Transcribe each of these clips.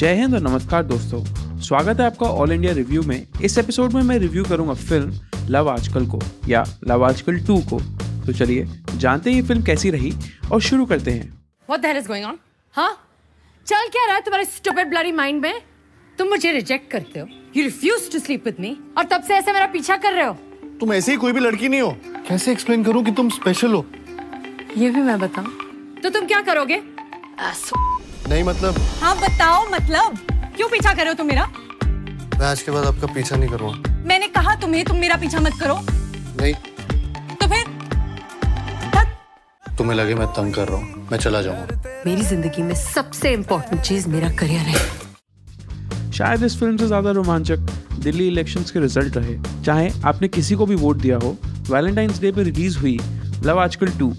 जय हिंद और नमस्कार दोस्तों। स्वागत है आपका ऑल इंडिया रिव्यू में। इस एपिसोड में मैं रिव्यू करूँगा फ़िल्म लव आजकल को या लव आजकल टू को। तो चलिए जानते हैं ये फ़िल्म कैसी रही और शुरू करते हैं। What the hell is going on? हाँ चल क्या रहा है तुम्हारे stupid bloody mind में? तुम मुझे रिजेक्ट करते हो। You refuse to sleep with me और तब से ऐसे मेरा पीछा कर रहे हो। तुम ऐसे ही कोई भी लड़की नहीं हो। कैसे एक्सप्लेन करूँ कि तुम स्पेशल हो? ये भी मैं बताऊँ। तो तुम क्या करोगे? नहीं मतलब। हाँ बताओ मतलब। क्यों पीछा कर रहे हो तुम मेरा? मैं आज के बाद आपका पीछा नहीं करूँगा। मैंने कहा तुम्हें तुम मेरा पीछा मत करो। नहीं। तो फिर। तुम्हें लगे मैं तंग कर रहा हूँ। मैं चला जाऊँगा। मेरी ज़िंदगी में सबसे इम्पोर्टेंट चीज़ मेरा करियर है। शायद इस फ़िल्म से ज़्यादा रोमांचक दिल्ली इलेक्शंस के रिज़ल्ट रहे। चाहे आपने किसी को भी वोट दिया हो वैलेंटाइंस डे पर रिलीज़ हुई लव आजकल टू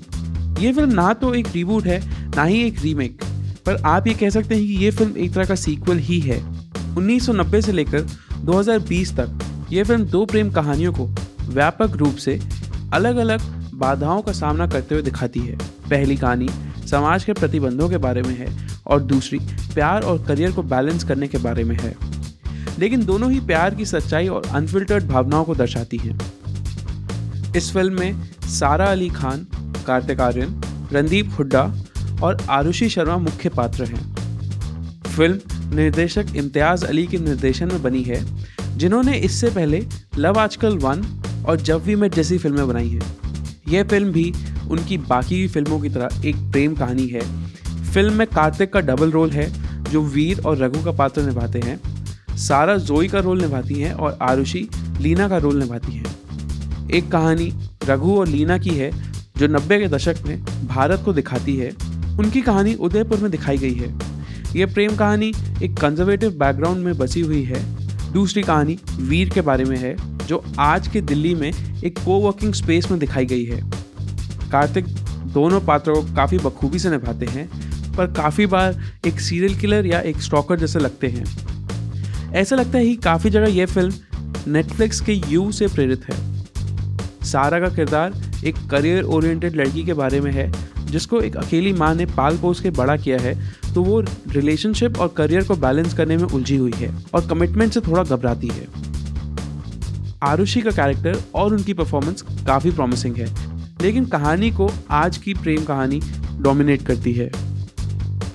ये फ़िल्म ना तो एक रिबूट है ना ही एक रीमेक पर आप ये कह सकते हैं कि ये फ़िल्म एक तरह का सीक्वल ही है। 1990 से लेकर 2020 तक ये फ़िल्म दो प्रेम कहानियों को व्यापक रूप से अलग अलग बाधाओं का सामना करते हुए दिखाती है। पहली कहानी समाज के प्रतिबंधों के बारे में है और दूसरी प्यार और करियर को बैलेंस करने के बारे में है। लेकिन दोनों ही प्यार की सच्चाई और अनफिल्टर्ड भावनाओं को दर्शाती हैं। इस फ़िल्म में सारा अली खान, कार्तिक आर्यन, रणदीप हुड्डा और आरुषि शर्मा मुख्य पात्र हैं। फ़िल्म निर्देशक इम्तियाज़ अली के निर्देशन में बनी है, जिन्होंने इससे पहले लव आजकल वन और जब वी मेट जैसी फ़िल्में बनाई हैं। यह फ़िल्म भी उनकी बाकी फ़िल्मों की तरह एक प्रेम कहानी है। फ़िल्म में कार्तिक का डबल रोल है, जो वीर और रघु का पात्र निभाते हैं। सारा जोई का रोल निभाती हैं और आरुषि लीना का रोल निभाती हैं। एक कहानी रघु और लीना की है, जो नब्बे के दशक में भारत को दिखाती है। उनकी कहानी उदयपुर में दिखाई गई है। यह प्रेम कहानी एक कंजर्वेटिव बैकग्राउंड में बसी हुई है। दूसरी कहानी वीर के बारे में है, जो आज के दिल्ली में एक को वर्किंग स्पेस में दिखाई गई है। कार्तिक दोनों पात्रों को काफ़ी बखूबी से निभाते हैं, पर काफ़ी बार एक सीरियल किलर या एक स्टॉकर जैसे लगते हैं। ऐसा लगता है कि काफ़ी जगह यह फ़िल्म नेटफ्लिक्स के यू से प्रेरित है। सारा का किरदार एक करियर ओरिएंटेड लड़की के बारे में है जिसको एक अकेली माँ ने पाल पोस के बड़ा किया है तो वो रिलेशनशिप और करियर को बैलेंस करने में उलझी हुई है और कमिटमेंट से थोड़ा घबराती है। आरुषि का कैरेक्टर और उनकी परफॉर्मेंस काफ़ी प्रॉमिसिंग है, लेकिन कहानी को आज की प्रेम कहानी डोमिनेट करती है।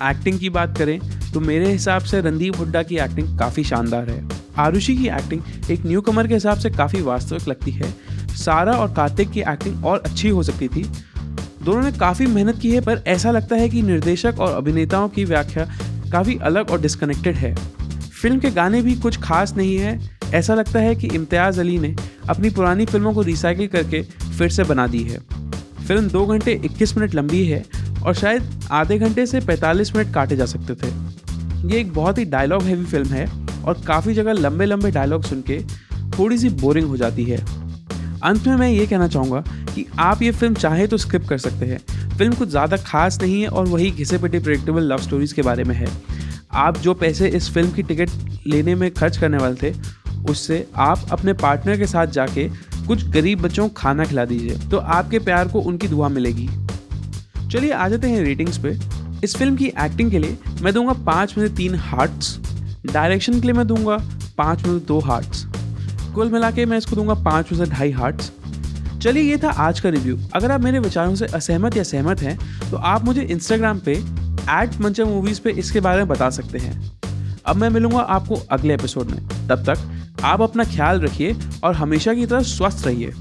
एक्टिंग की बात करें तो मेरे हिसाब से रणदीप हुड्डा की एक्टिंग काफ़ी शानदार है। आरुषि की एक्टिंग एक न्यू कमर के हिसाब से काफ़ी वास्तविक लगती है। सारा और कार्तिक की एक्टिंग और अच्छी हो सकती थी दोनों ने काफ़ी मेहनत की है, पर ऐसा लगता है कि निर्देशक और अभिनेताओं की व्याख्या काफ़ी अलग और डिस्कनेक्टेड है। फ़िल्म के गाने भी कुछ खास नहीं है। ऐसा लगता है कि इम्तियाज़ अली ने अपनी पुरानी फ़िल्मों को रिसाइकिल करके फिर से बना दी है। फ़िल्म दो घंटे 21 मिनट लंबी है और शायद आधे घंटे से 45 मिनट काटे जा सकते थे। ये एक बहुत ही डायलॉग हैवी फ़िल्म है और काफ़ी जगह लंबे लंबे डायलॉग सुन के थोड़ी सी बोरिंग हो जाती है। अंत में मैं ये कहना चाहूँगा कि आप ये फ़िल्म चाहे तो स्किप कर सकते हैं। फ़िल्म कुछ ज़्यादा खास नहीं है और वही घिसे पिटे प्रिडिक्टेबल लव स्टोरीज के बारे में है। आप जो पैसे इस फ़िल्म की टिकट लेने में खर्च करने वाले थे, उससे आप अपने पार्टनर के साथ जाके कुछ गरीब बच्चों को खाना खिला दीजिए तो आपके प्यार को उनकी दुआ मिलेगी। चलिए आ जाते हैं रेटिंग्स पे। इस फ़िल्म की एक्टिंग के लिए मैं दूँगा पाँच में से तीन हार्ट्स डायरेक्शन के लिए मैं दूँगा पाँच में से दो हार्ट्स कुल मिला के मैं इसको दूँगा पाँच में से ढाई हार्ट्स चलिए, ये था आज का रिव्यू अगर आप मेरे विचारों से असहमत या सहमत हैं तो आप मुझे इंस्टाग्राम पे एट मंच मूवीज़ पे इसके बारे में बता सकते हैं। अब मैं मिलूँगा आपको अगले एपिसोड में। तब तक आप अपना ख्याल रखिए और हमेशा की तरह स्वस्थ रहिए।